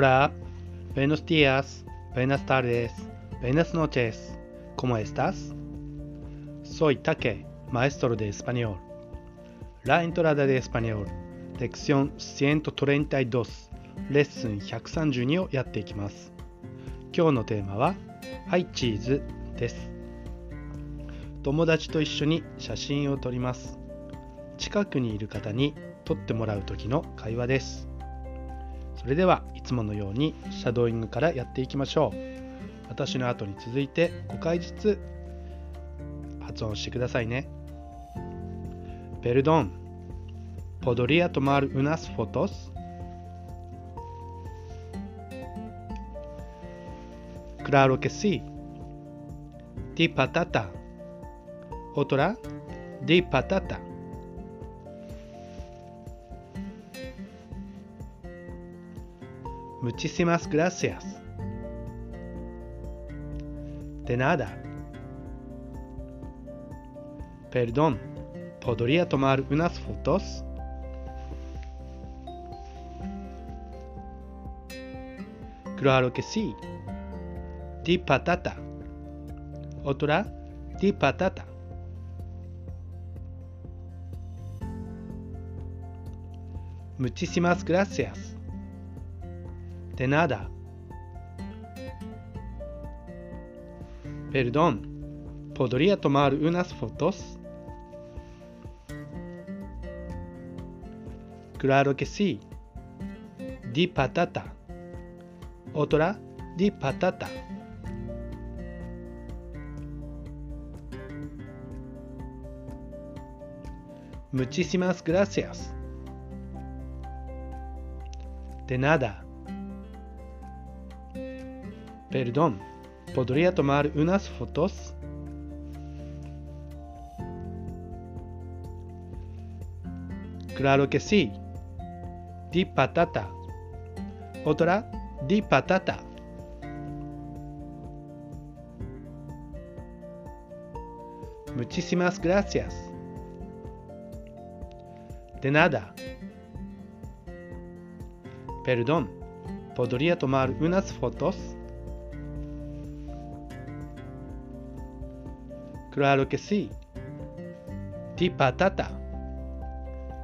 Hola, buenos días, buenas tardes, buenas noches. ¿Cómo estás? Soy Take, maestro de español. La entrada de español, lección 132、レッスン132をやっていきます。今日のテーマは、はい、チーズです。友達と一緒に写真を撮ります。近くにいる方に撮ってもらう時の会話です。それではいつものようにシャドーイングからやっていきましょう。私の後に続いて5回ずつ発音してくださいね。Perdón, ¿podría tomar unas fotos? Claro que sí. Di patata. Otra, di patata. Muchísimas gracias. De nada. Perdón, ¿podría tomar unas fotos? Claro que sí. Di patata. Otra, di patata. Muchísimas gracias. De nada. Perdón, ¿podría tomar unas fotos? Claro que sí. Di patata. Otra, di patata. Muchísimas gracias. De nada. Perdón, ¿podría tomar unas fotos? Claro que sí. Di patata. Otra, di patata. Muchísimas gracias. De nada. Perdón, ¿podría tomar unas fotos? Claro que sí. Di patata.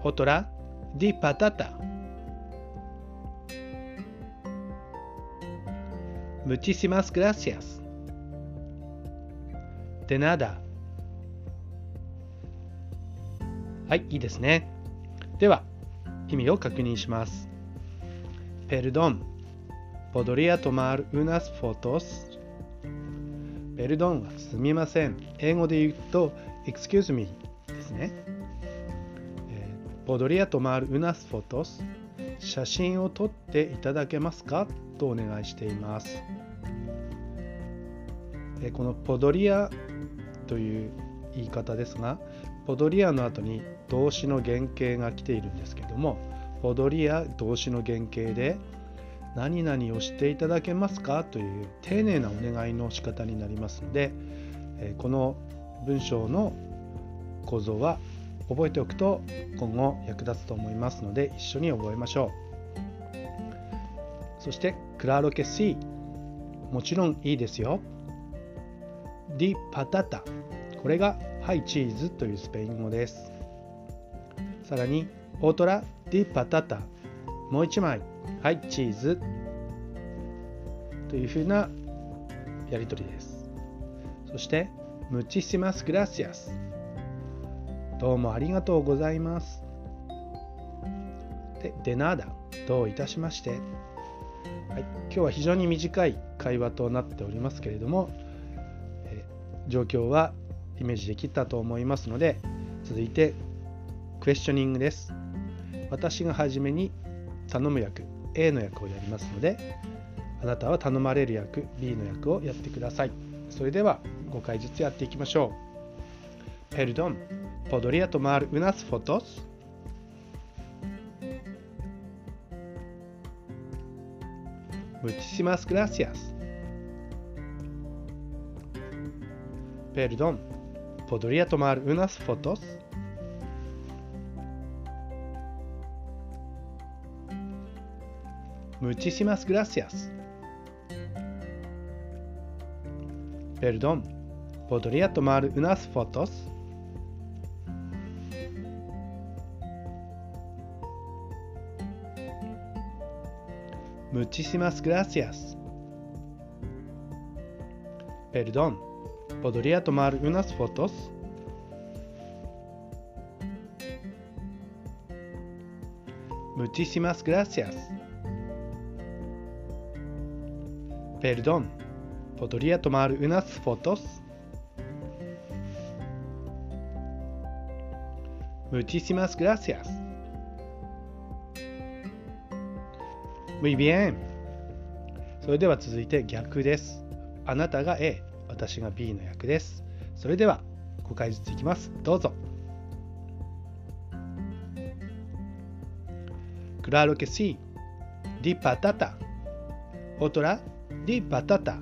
Otra, di patata. Muchísimas gracias. De nada. はい、いいですね。では、意味を確認します。Perdón. ¿Podría tomar unas fotos? ベルドンはすみません。英語で言うと、excuse me ですね。えー、podría tomar unas fotos? 写真を撮っていただけますか？とお願いしています。え、この podría という言い方ですが、podría の後に動詞の原型が来ているんですけども、podría 動詞の原型で、何々をしていただけますか？という丁寧なお願いの仕方になりますので、この文章の構造は覚えておくと今後役立つと思いますので一緒に覚えましょう。そしてクラロケシもちろんいいですよ。ディパタタ。これがハイチーズというスペイン語です。さらにオートラディパタタ。もう一枚はい、チーズ。というふうなやりとりです。そして、ムチシマスグラシアス。どうもありがとうございます。で、でなだ。どういたしまして。はい、今日は非常に短い会話となっておりますけれども、状況はイメージできたと思いますので、続いてクエスチョニングです。私がはじめに頼む役 A の役をやりますのであなたは頼まれる役 B の役をやってくださいそれでは5回ずつやっていきましょう Perdón, ¿podría tomar unas fotos? Muchísimas gracias. Perdón, ¿podría tomar unas fotos? Muchísimas gracias. Perdón, ¿podría tomar unas fotos? Muchísimas gracias. Perdón, ¿podría tomar unas fotos? Muchísimas gracias. Perdón, ¿podría tomar unas fotos? Muchísimas gracias. Muy bien. それでは続いて逆です。あなたが A、私が B の役です。それでは5回ずついきます。どうぞ。Claro que sí. Di patata. Otra, di patata.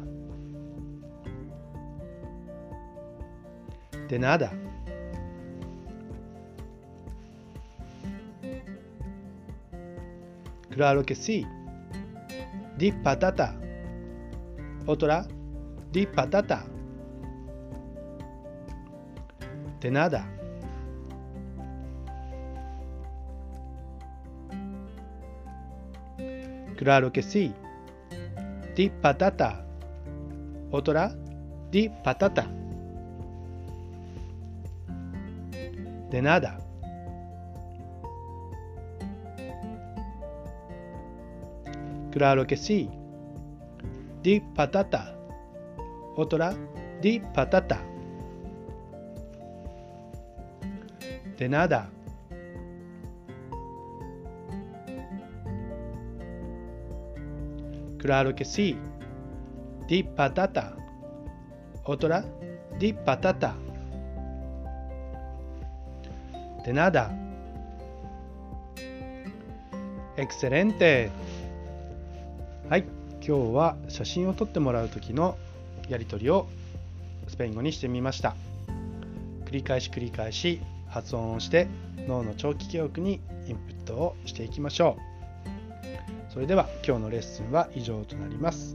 De nada. Claro que sí. Di patata. Otra, di patata. De nada. Claro que sí. Di patata. Otra, di patata. De nada. Claro que sí. Di patata. Otra, di patata. De nada. Claro que sí. Di patata. Otra, di patata. De nada. Excelente. はい、今日は写真を撮ってもらう時のやり取りをスペイン語にしてみました。繰り返し繰り返し発音をして脳の長期記憶にインプットをしていきましょう。それでは今日のレッスンは以上となります。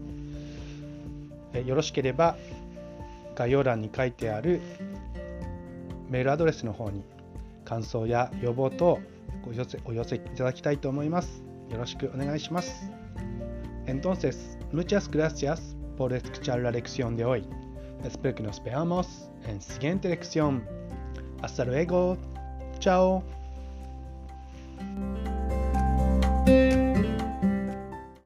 よろしければ概要欄に書いてあるメールアドレスの方に感想や要望等お寄せお寄せいただきたいと思います。よろしくお願いします。Entonces, muchas gracias por escuchar la lección de hoy. Espero que nos veamos en siguiente lección. Hasta luego. Chao.